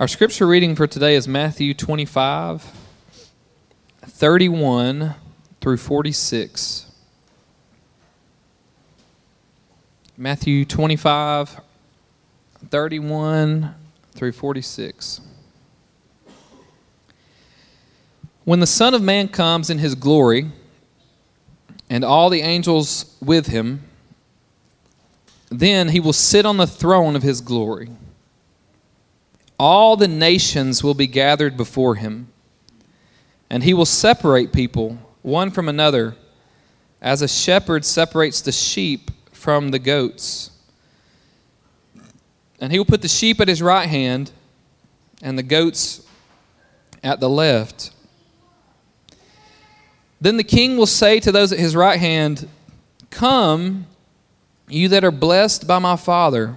Our scripture reading for today is Matthew 25, 31 through 46. Matthew 25, 31 through 46. When the Son of Man comes in his glory, and all the angels with him, then he will sit on the throne of his glory. All the nations will be gathered before him, and he will separate people one from another, as a shepherd separates the sheep from the goats. And he will put the sheep at his right hand, and the goats at the left. Then the king will say to those at his right hand, Come, you that are blessed by my Father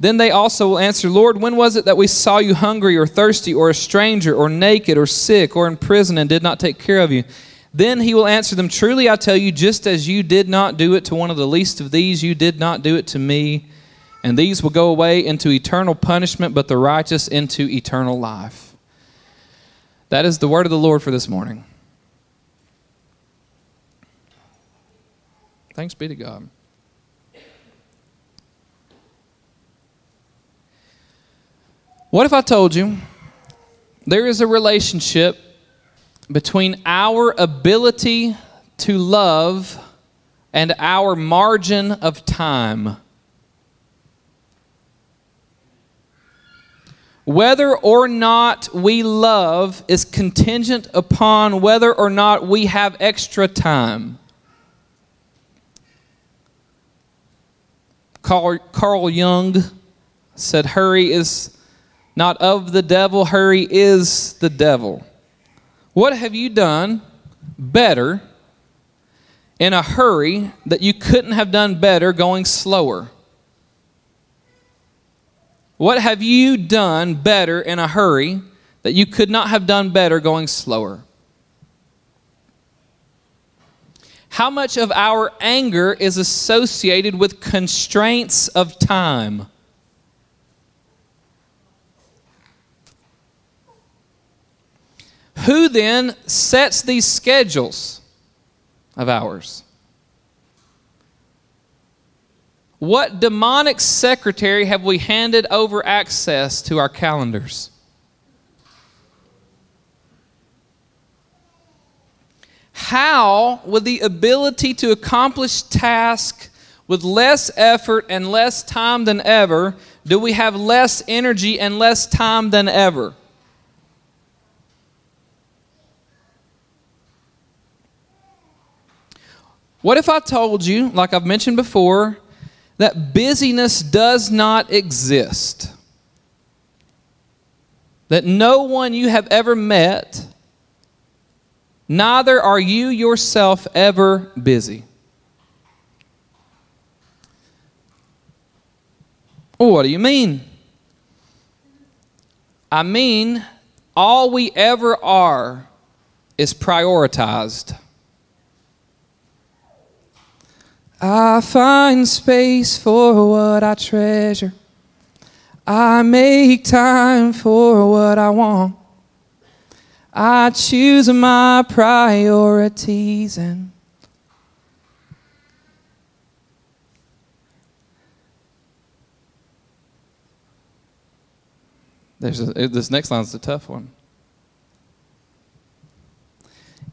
Then they also will answer, Lord, when was it that we saw you hungry or thirsty or a stranger or naked or sick or in prison and did not take care of you? Then he will answer them, Truly I tell you, just as you did not do it to one of the least of these, you did not do it to me. And these will go away into eternal punishment, but the righteous into eternal life. That is the word of the Lord for this morning. Thanks be to God. What if I told you there is a relationship between our ability to love and our margin of time? Whether or not we love is contingent upon whether or not we have extra time. Carl, Carl Jung said, Hurry is not of the devil. Hurry is the devil. What have you done better in a hurry that you couldn't have done better going slower? What have you done better in a hurry that you could not have done better going slower? How much of our anger is associated with constraints of time? Who then sets these schedules of ours? What demonic secretary have we handed over access to our calendars? How, with the ability to accomplish tasks with less effort and less time than ever, do we have less energy and less time than ever? What if I told you, like I've mentioned before, that busyness does not exist? That no one you have ever met, neither are you yourself ever busy. What do you mean? I mean, all we ever are is prioritized. I find space for what I treasure. I make time for what I want. I choose my priorities and There's a, this next line's a tough one.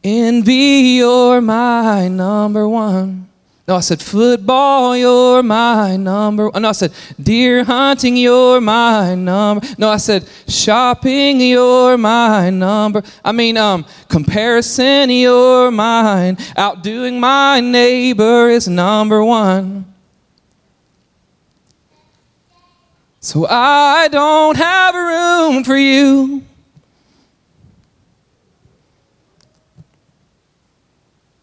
Envy, you're my number one. No, I said football, you're my number. No, I said deer hunting, you're my number. No, I said shopping, you're my number. I mean, um, comparison, you're mine. Outdoing my neighbor is number one. So I don't have room for you.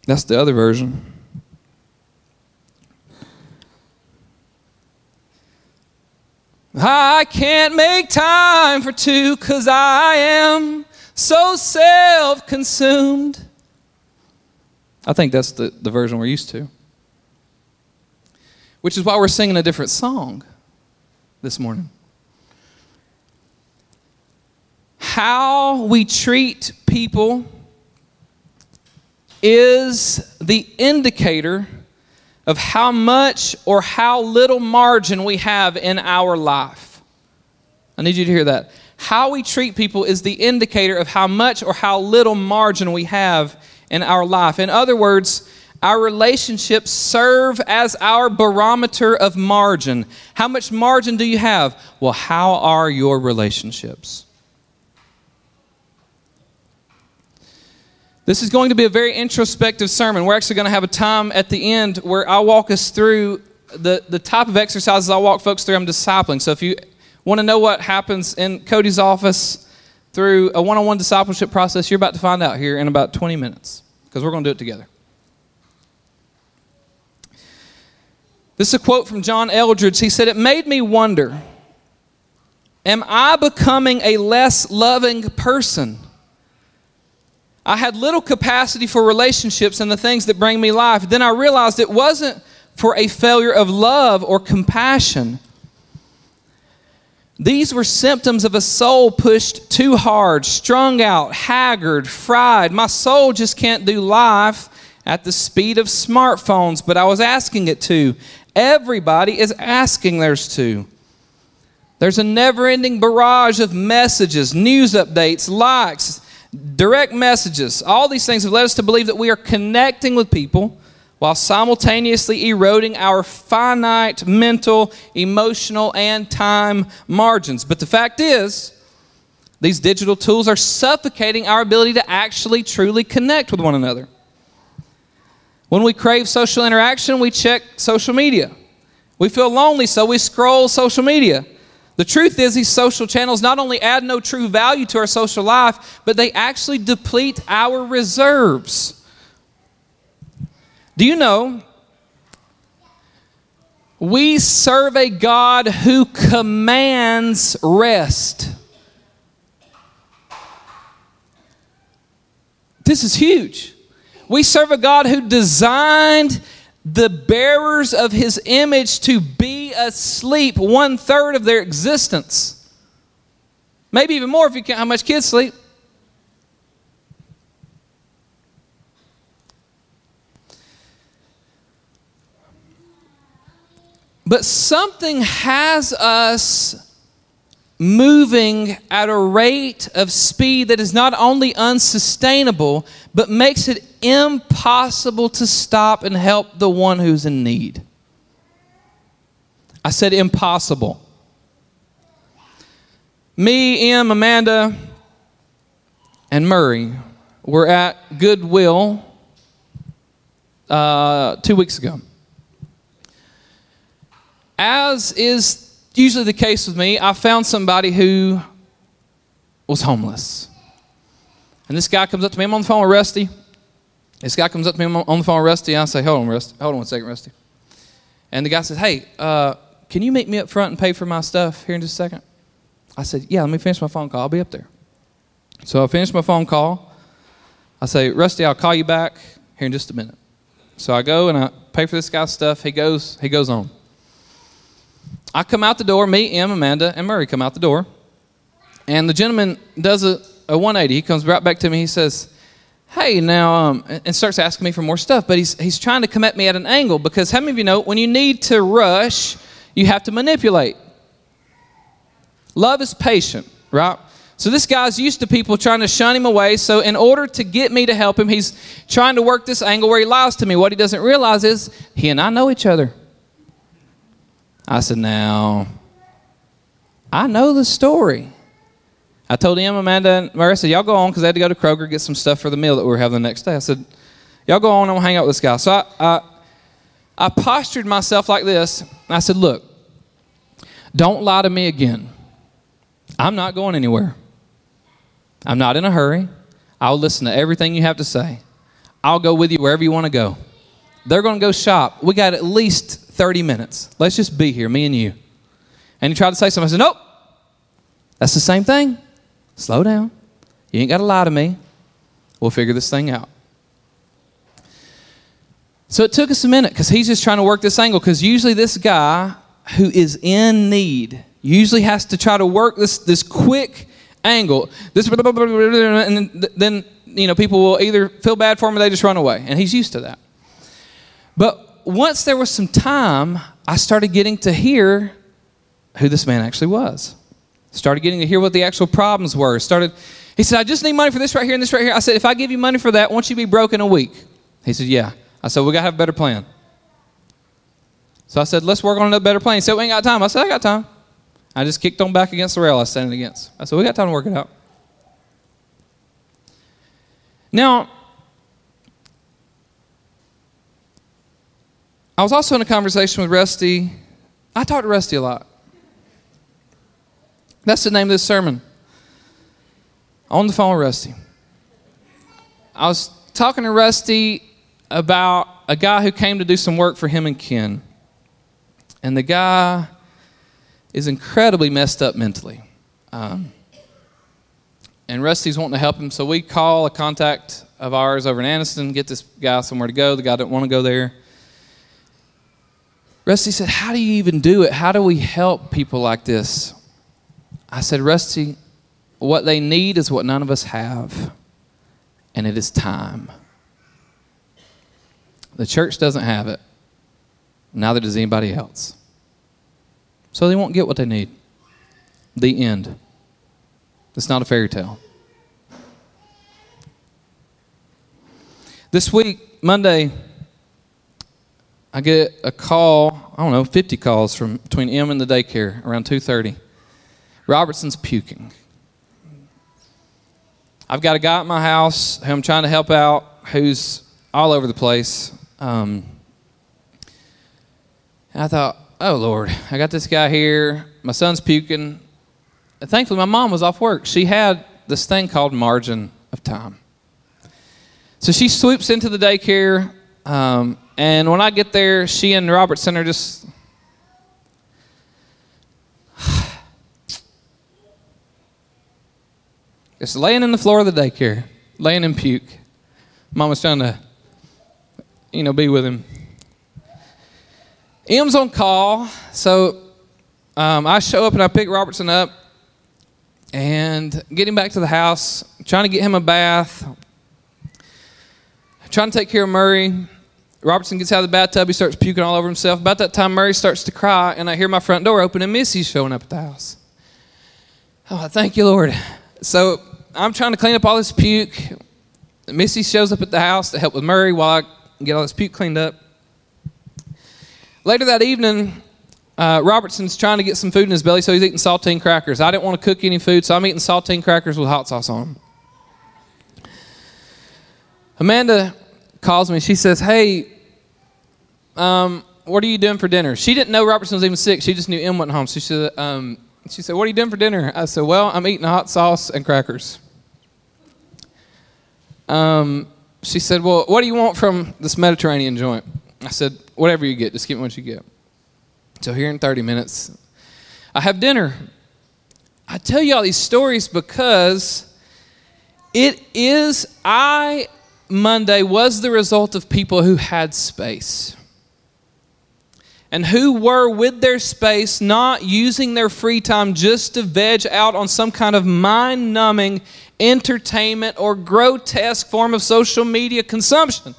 That's the other version. I can't make time for two because I am so self consumed. I think that's the, the version we're used to. Which is why we're singing a different song this morning. How we treat people is the indicator of how much or how little margin we have in our life. I need you to hear that. How we treat people is the indicator of how much or how little margin we have in our life. In other words, our relationships serve as our barometer of margin. How much margin do you have? Well, how are your relationships? This is going to be a very introspective sermon. We're actually going to have a time at the end where I'll walk us through the, the type of exercises I'll walk folks through. I'm discipling. So if you want to know what happens in Cody's office through a one on one discipleship process, you're about to find out here in about 20 minutes because we're going to do it together. This is a quote from John Eldredge. He said, It made me wonder Am I becoming a less loving person? I had little capacity for relationships and the things that bring me life. Then I realized it wasn't for a failure of love or compassion. These were symptoms of a soul pushed too hard, strung out, haggard, fried. My soul just can't do life at the speed of smartphones, but I was asking it to. Everybody is asking theirs to. There's a never ending barrage of messages, news updates, likes, direct messages, all these things have led us to believe that we are connecting with people while simultaneously eroding our finite mental, emotional, and time margins. But the fact is, these digital tools are suffocating our ability to actually truly connect with one another. When we crave social interaction, we check social media. We feel lonely, so we scroll social media. The truth is, these social channels not only add no true value to our social life, but they actually deplete our reserves. Do you know? We serve a God who commands rest. This is huge. We serve a God who designed the bearers of his image to be asleep one third of their existence. Maybe even more if you count how much kids sleep. But something has us moving at a rate of speed that is not only unsustainable, but makes it impossible to stop and help the one who's in need. I said impossible. Me, Em, Amanda, and Murray were at Goodwill uh, two weeks ago. As is usually the case with me, I found somebody who was homeless. And this guy comes up to me. I'm on the phone with Rusty. This guy comes up to me. I'm on the phone with Rusty. And I say, Hold on, Rusty. Hold on one second, Rusty. And the guy says, Hey, uh, can you meet me up front and pay for my stuff here in just a second? I said, Yeah, let me finish my phone call. I'll be up there. So I finish my phone call. I say, Rusty, I'll call you back here in just a minute. So I go and I pay for this guy's stuff. He goes, he goes on. I come out the door, me, Em, Amanda, and Murray come out the door. And the gentleman does a, a 180. He comes right back to me. He says, Hey, now, um, and starts asking me for more stuff. But he's, he's trying to come at me at an angle because how many of you know when you need to rush, you have to manipulate? Love is patient, right? So this guy's used to people trying to shun him away. So in order to get me to help him, he's trying to work this angle where he lies to me. What he doesn't realize is he and I know each other. I said, Now, I know the story. I told him, Amanda, and said, Y'all go on because I had to go to Kroger get some stuff for the meal that we were having the next day. I said, Y'all go on, I'm going to hang out with this guy. So I, I, I postured myself like this. I said, Look, don't lie to me again. I'm not going anywhere. I'm not in a hurry. I'll listen to everything you have to say. I'll go with you wherever you want to go. They're going to go shop. We got at least 30 minutes. Let's just be here, me and you. And he tried to say something. I said, Nope. That's the same thing. Slow down. You ain't got to lie to me. We'll figure this thing out. So it took us a minute because he's just trying to work this angle because usually this guy who is in need usually has to try to work this, this quick angle. This, and then, you know, people will either feel bad for him or they just run away. And he's used to that. But once there was some time, I started getting to hear who this man actually was. Started getting to hear what the actual problems were. Started, he said, I just need money for this right here and this right here. I said, if I give you money for that, won't you be broke in a week? He said, yeah. I said, we got to have a better plan. So I said, let's work on a better plan. He said, we ain't got time. I said, I got time. I just kicked on back against the rail I was standing against. I said, we got time to work it out. Now, I was also in a conversation with Rusty. I talk to Rusty a lot. That's the name of this sermon. On the phone with Rusty. I was talking to Rusty about a guy who came to do some work for him and Ken. And the guy is incredibly messed up mentally. Um, and Rusty's wanting to help him, so we call a contact of ours over in Anniston, get this guy somewhere to go. The guy didn't want to go there. Rusty said, How do you even do it? How do we help people like this? I said, Rusty, what they need is what none of us have, and it is time. The church doesn't have it, neither does anybody else. So they won't get what they need. The end. It's not a fairy tale. This week, Monday, I get a call, I don't know, 50 calls from between Em and the daycare around 2:30. Robertson's puking. I've got a guy at my house who I'm trying to help out who's all over the place. Um, and I thought, oh Lord, I got this guy here. My son's puking. And thankfully, my mom was off work. She had this thing called margin of time. So she swoops into the daycare. Um, and when I get there, she and Robertson are just. just laying in the floor of the daycare, laying in puke. Mama's trying to, you know, be with him. Em's on call, so um, I show up and I pick Robertson up and get him back to the house, trying to get him a bath, trying to take care of Murray. Robertson gets out of the bathtub. He starts puking all over himself. About that time, Murray starts to cry, and I hear my front door open, and Missy's showing up at the house. Oh, thank you, Lord. So I'm trying to clean up all this puke. Missy shows up at the house to help with Murray while I get all this puke cleaned up. Later that evening, uh, Robertson's trying to get some food in his belly, so he's eating saltine crackers. I didn't want to cook any food, so I'm eating saltine crackers with hot sauce on them. Amanda calls me. She says, Hey, um, what are you doing for dinner? She didn't know Robertson was even sick. She just knew Em went home. So she said, um, she said, What are you doing for dinner? I said, Well, I'm eating hot sauce and crackers. Um, she said, Well, what do you want from this Mediterranean joint? I said, Whatever you get, just get what you get. So here in 30 minutes, I have dinner. I tell you all these stories because it is, I, Monday, was the result of people who had space and who were with their space not using their free time just to veg out on some kind of mind numbing entertainment or grotesque form of social media consumption.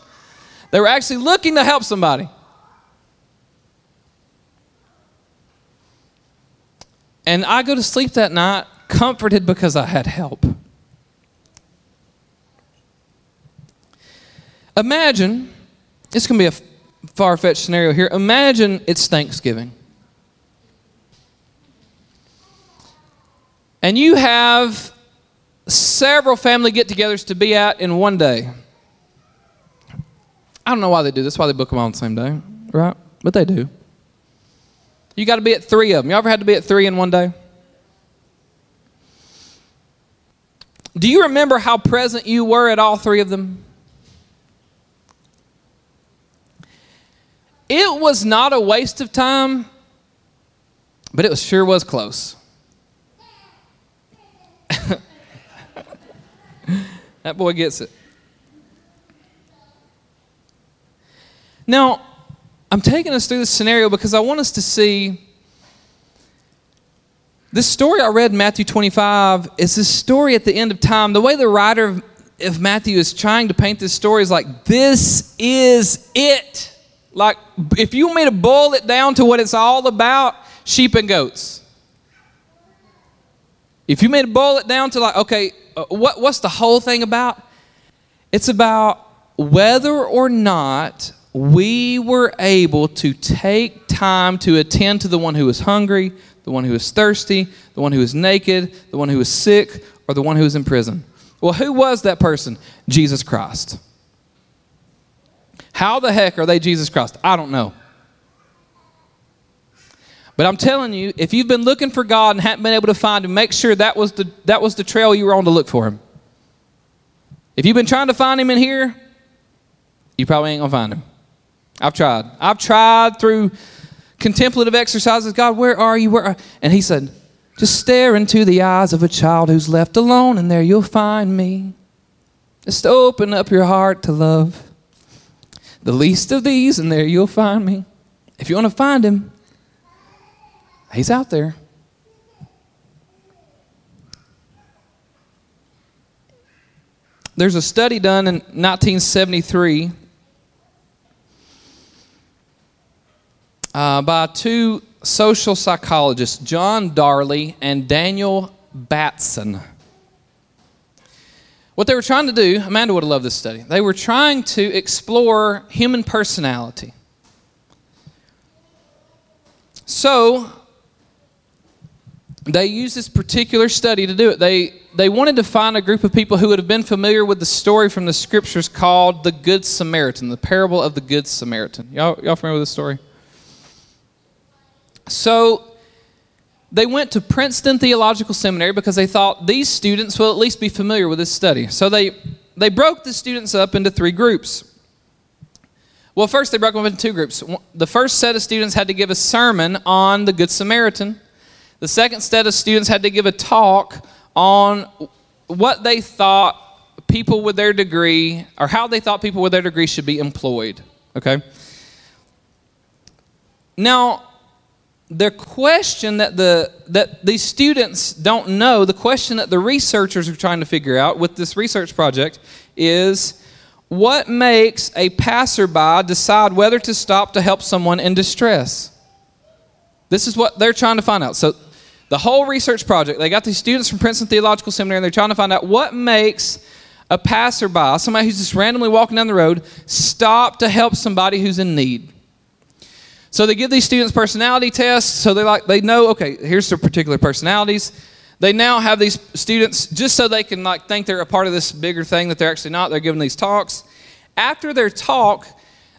They were actually looking to help somebody. And I go to sleep that night comforted because I had help. Imagine, it's going to be a far fetched scenario here. Imagine it's Thanksgiving. And you have several family get togethers to be at in one day. I don't know why they do this, why they book them all on the same day, right? But they do. You got to be at three of them. You ever had to be at three in one day? Do you remember how present you were at all three of them? It was not a waste of time, but it sure was close. that boy gets it. Now, I'm taking us through this scenario because I want us to see this story I read in Matthew 25 is this story at the end of time. The way the writer of Matthew is trying to paint this story is like, this is it. Like, if you me to boil it down to what it's all about, sheep and goats. If you made to boil it down to like, okay, uh, what, what's the whole thing about? It's about whether or not we were able to take time to attend to the one who was hungry, the one who is thirsty, the one who is naked, the one who is sick, or the one who is in prison. Well, who was that person? Jesus Christ. How the heck are they Jesus Christ? I don't know. But I'm telling you, if you've been looking for God and haven't been able to find him, make sure that was the, that was the trail you were on to look for him. If you've been trying to find him in here, you probably ain't going to find him. I've tried. I've tried through contemplative exercises. God, where are you? Where are... And he said, just stare into the eyes of a child who's left alone, and there you'll find me. Just open up your heart to love. The least of these, and there you'll find me. If you want to find him, he's out there. There's a study done in 1973 uh, by two social psychologists, John Darley and Daniel Batson. What they were trying to do, Amanda would have loved this study, they were trying to explore human personality. So, they used this particular study to do it. They, they wanted to find a group of people who would have been familiar with the story from the scriptures called the Good Samaritan, the parable of the Good Samaritan. Y'all, y'all familiar with this story? So they went to Princeton Theological Seminary because they thought these students will at least be familiar with this study. So they, they broke the students up into three groups. Well, first they broke them up into two groups. The first set of students had to give a sermon on the Good Samaritan. The second set of students had to give a talk on what they thought people with their degree, or how they thought people with their degree should be employed. Okay? Now, the question that the that these students don't know the question that the researchers are trying to figure out with this research project is what makes a passerby decide whether to stop to help someone in distress? This is what they're trying to find out. So the whole research project they got these students from princeton theological seminary and they're trying to find out what makes a passerby somebody who's just randomly walking down the road stop to help somebody who's in need so they give these students personality tests. So they like they know okay, here's their particular personalities. They now have these students just so they can like think they're a part of this bigger thing that they're actually not. They're giving these talks. After their talk,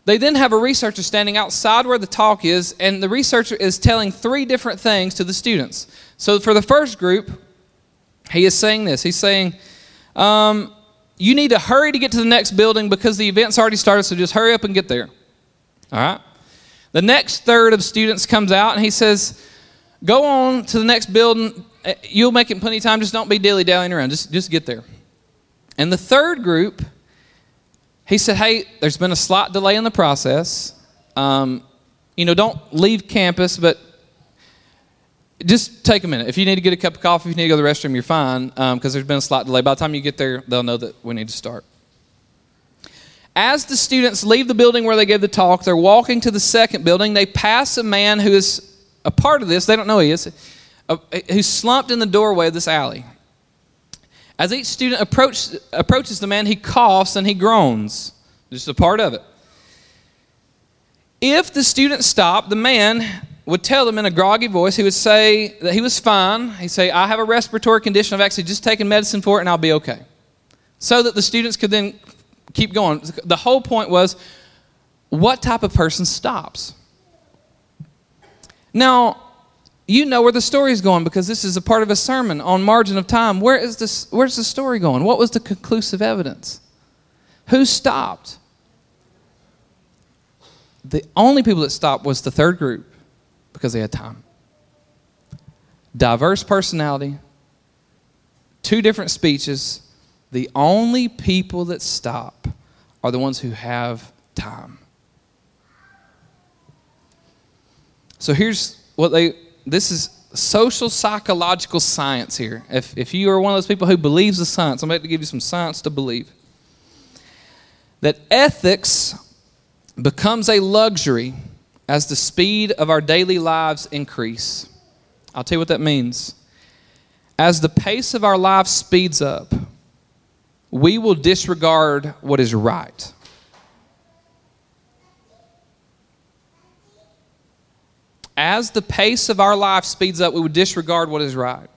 they then have a researcher standing outside where the talk is, and the researcher is telling three different things to the students. So for the first group, he is saying this. He's saying, um, "You need to hurry to get to the next building because the event's already started. So just hurry up and get there." All right. The next third of students comes out and he says, Go on to the next building eh, you'll make it plenty of time. Just don't be dilly dallying around. Just, just get there. And the third group, he said, Hey, there's been a slight delay in the process. Um, you know, don't leave campus, but just take a minute. If you need to get a cup of coffee, if you need to go to the restroom, you're fine because um, there's been a slight delay. By the time you get there, they'll know that we need to start. As the students leave the building where they gave the talk, they're walking to the second building. They pass a man who is a part of this, they don't know he is, who's slumped in the doorway of this alley. As each student approach, approaches the man, he coughs and he groans. Just a part of it. If the student stopped, the man would tell them in a groggy voice, he would say that he was fine. He'd say, I have a respiratory condition. I've actually just taken medicine for it and I'll be okay. So that the students could then keep going. The whole point was what type of person stops? Now, you know where the story is going because this is a part of a sermon on margin of time. Where is this, where's the story going? What was the conclusive evidence? Who stopped? The only people that stopped was the third group because they had time. Diverse personality, two different speeches, the only people that stop are the ones who have time. So here's what they this is social psychological science here. If, if you are one of those people who believes the science, I'm about to give you some science to believe. That ethics becomes a luxury as the speed of our daily lives increase. I'll tell you what that means. As the pace of our life speeds up, we will disregard what is right. As the pace of our life speeds up, we would disregard what is right.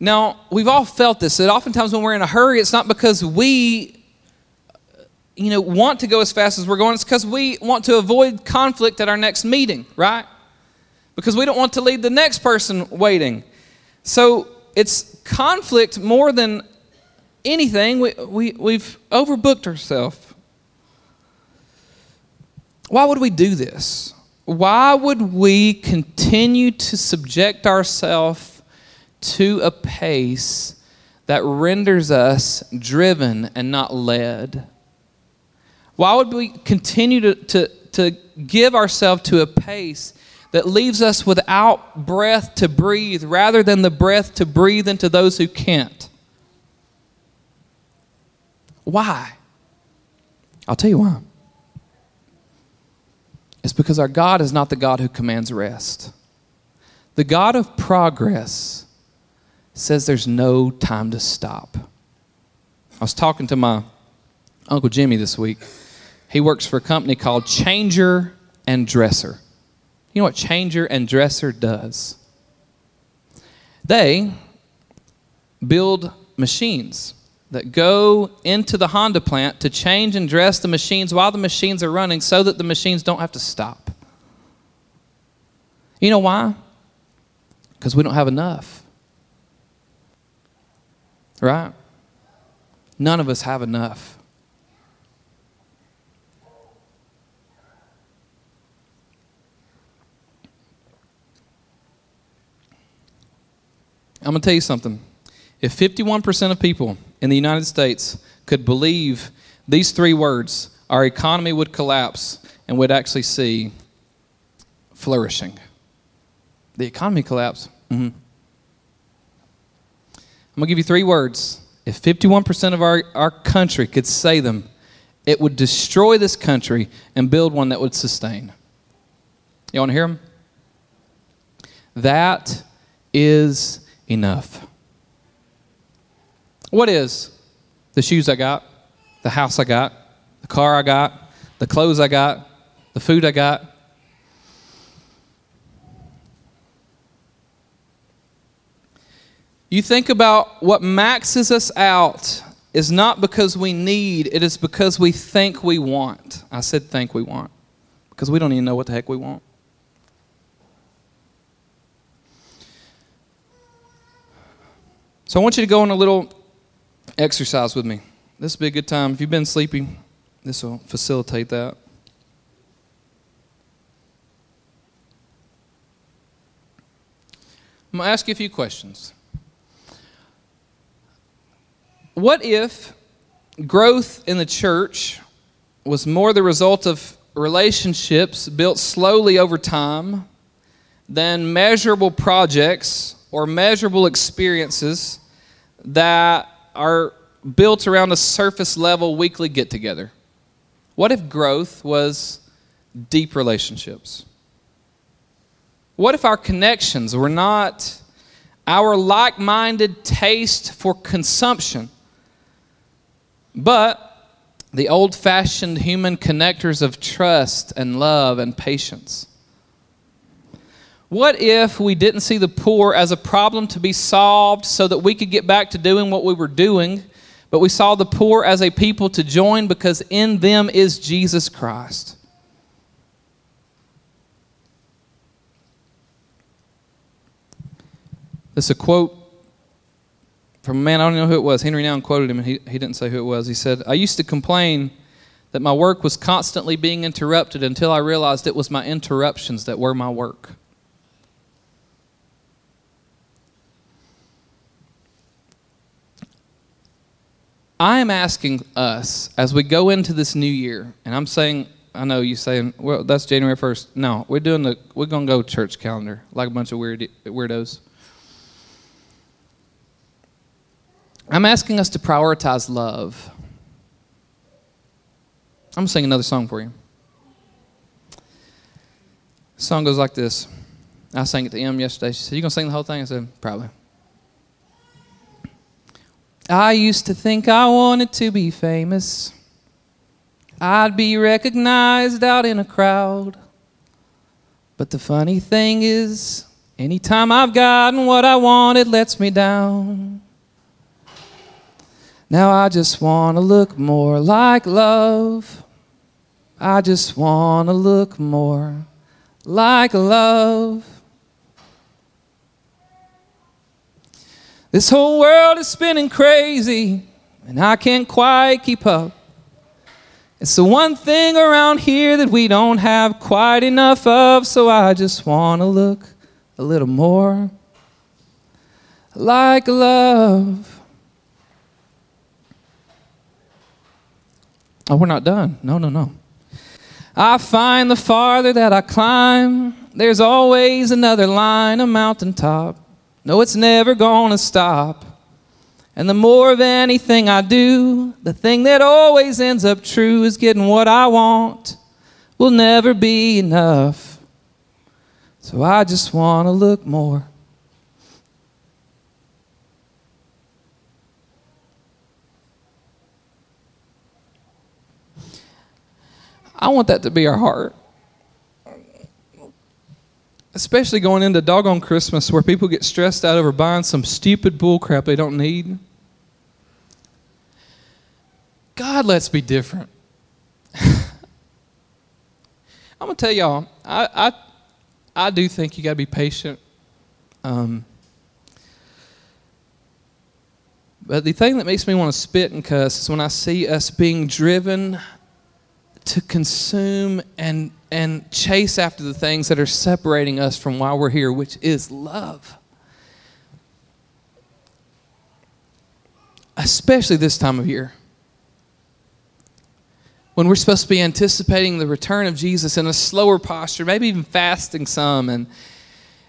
Now, we've all felt this that oftentimes when we're in a hurry, it's not because we you know want to go as fast as we're going, it's because we want to avoid conflict at our next meeting, right? Because we don't want to leave the next person waiting. So it's conflict more than anything. We, we, we've overbooked ourselves. Why would we do this? Why would we continue to subject ourselves to a pace that renders us driven and not led? Why would we continue to, to, to give ourselves to a pace that leaves us without breath to breathe rather than the breath to breathe into those who can't. Why? I'll tell you why. It's because our God is not the God who commands rest. The God of progress says there's no time to stop. I was talking to my Uncle Jimmy this week. He works for a company called Changer and Dresser. You know what Changer and Dresser does? They build machines that go into the Honda plant to change and dress the machines while the machines are running so that the machines don't have to stop. You know why? Because we don't have enough. Right? None of us have enough. I'm going to tell you something. If 51% of people in the United States could believe these three words, our economy would collapse and we'd actually see flourishing. The economy collapse. Mm-hmm. I'm going to give you three words. If 51% of our, our country could say them, it would destroy this country and build one that would sustain. You want to hear them? That is enough. What is the shoes I got, the house I got, the car I got, the clothes I got, the food I got? You think about what maxes us out is not because we need, it is because we think we want. I said think we want because we don't even know what the heck we want. So I want you to go on a little exercise with me. This will be a good time. If you've been sleeping, this will facilitate that. I'm going to ask you a few questions. What if growth in the church was more the result of relationships built slowly over time than measurable projects or measurable experiences that are built around a surface level weekly get together? What if growth was deep relationships? What if our connections were not our like minded taste for consumption, but the old fashioned human connectors of trust and love and patience? What if we didn't see the poor as a problem to be solved so that we could get back to doing what we were doing, but we saw the poor as a people to join because in them is Jesus Christ? Is a quote from a man, I don't know who it was. Henry Nouwen quoted him, and he, he didn't say who it was. He said, I used to complain that my work was constantly being interrupted until I realized it was my interruptions that were my work. I am asking us as we go into this new year, and I'm saying, I know you saying, well, that's January 1st. No, we're doing the, we're going to go church calendar like a bunch of weird, weirdos. I'm asking us to prioritize love. I'm going to sing another song for you. The song goes like this. I sang it to Em yesterday. She said, You going to sing the whole thing? I said, Probably. I used to think I wanted to be famous. I'd be recognized out in a crowd. But the funny thing is, anytime I've gotten what I want, it lets me down. Now I just want to look more like love. I just want to look more like love. This whole world is spinning crazy, and I can't quite keep up. It's the one thing around here that we don't have quite enough of, so I just want to look a little more like love. Oh, we're not done. No, no, no. I find the farther that I climb, there's always another line, a mountaintop. No, it's never to stop. And the more of anything I do, the thing that always ends up true is getting what I want will never be enough. So I just want to look more. I want that to be our heart especially going into doggone Christmas where people get stressed out over buying some stupid bullcrap they don't need. God let's be different. I'm gonna tell y'all, I I, I do think you gotta be patient. Um, but the thing that makes me want to spit and cuss is when I see us being driven to consume and and chase after the things that are separating us from why we're here, which is love. Especially this time of year. When we're supposed to be anticipating the return of Jesus in a slower posture, maybe even fasting some and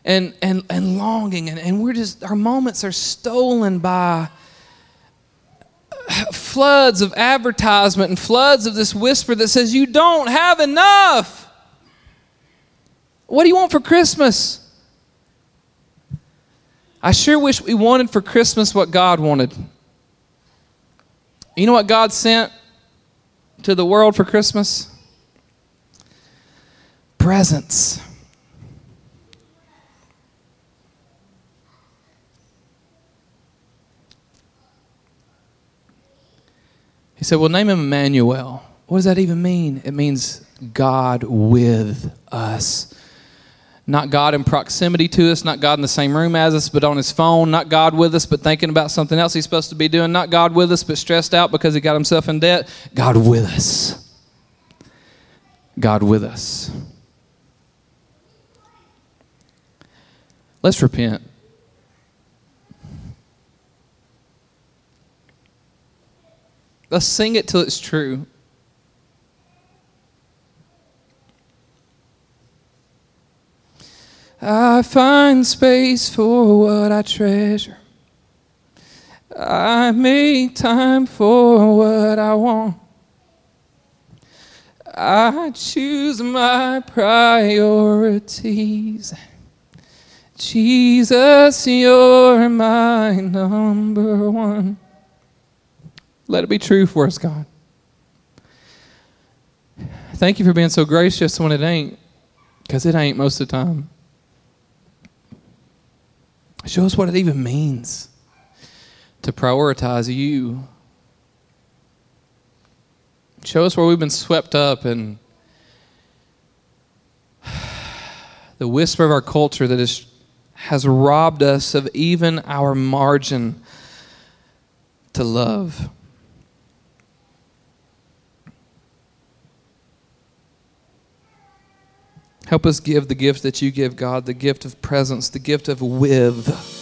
and and, and longing, and, and we're just our moments are stolen by floods of advertisement and floods of this whisper that says you don't have enough. What do you want for Christmas? I sure wish we wanted for Christmas what God wanted. You know what God sent to the world for Christmas? Presents. He said, Well, name him Emmanuel. What does that even mean? It means God with us not God in proximity to us, not God in the same room as us, but on his phone, not God with us, but thinking about something else he's supposed to be doing, not God with us, but stressed out because he got himself in debt. God with us. God with us. Let's repent. Let's sing it till it's true. I find space for what I treasure. I make time for what I want. I choose my priorities. Jesus, you're my number one. Let it be true for us, God. Thank you for being so gracious when it ain't, because it ain't most of the time. Show us what it even means to prioritize you Show us where we've been swept up and the whisper of our culture that is, has robbed us of even our margin to love. Help us give the gift that you give, God, the gift of presence, the gift of with.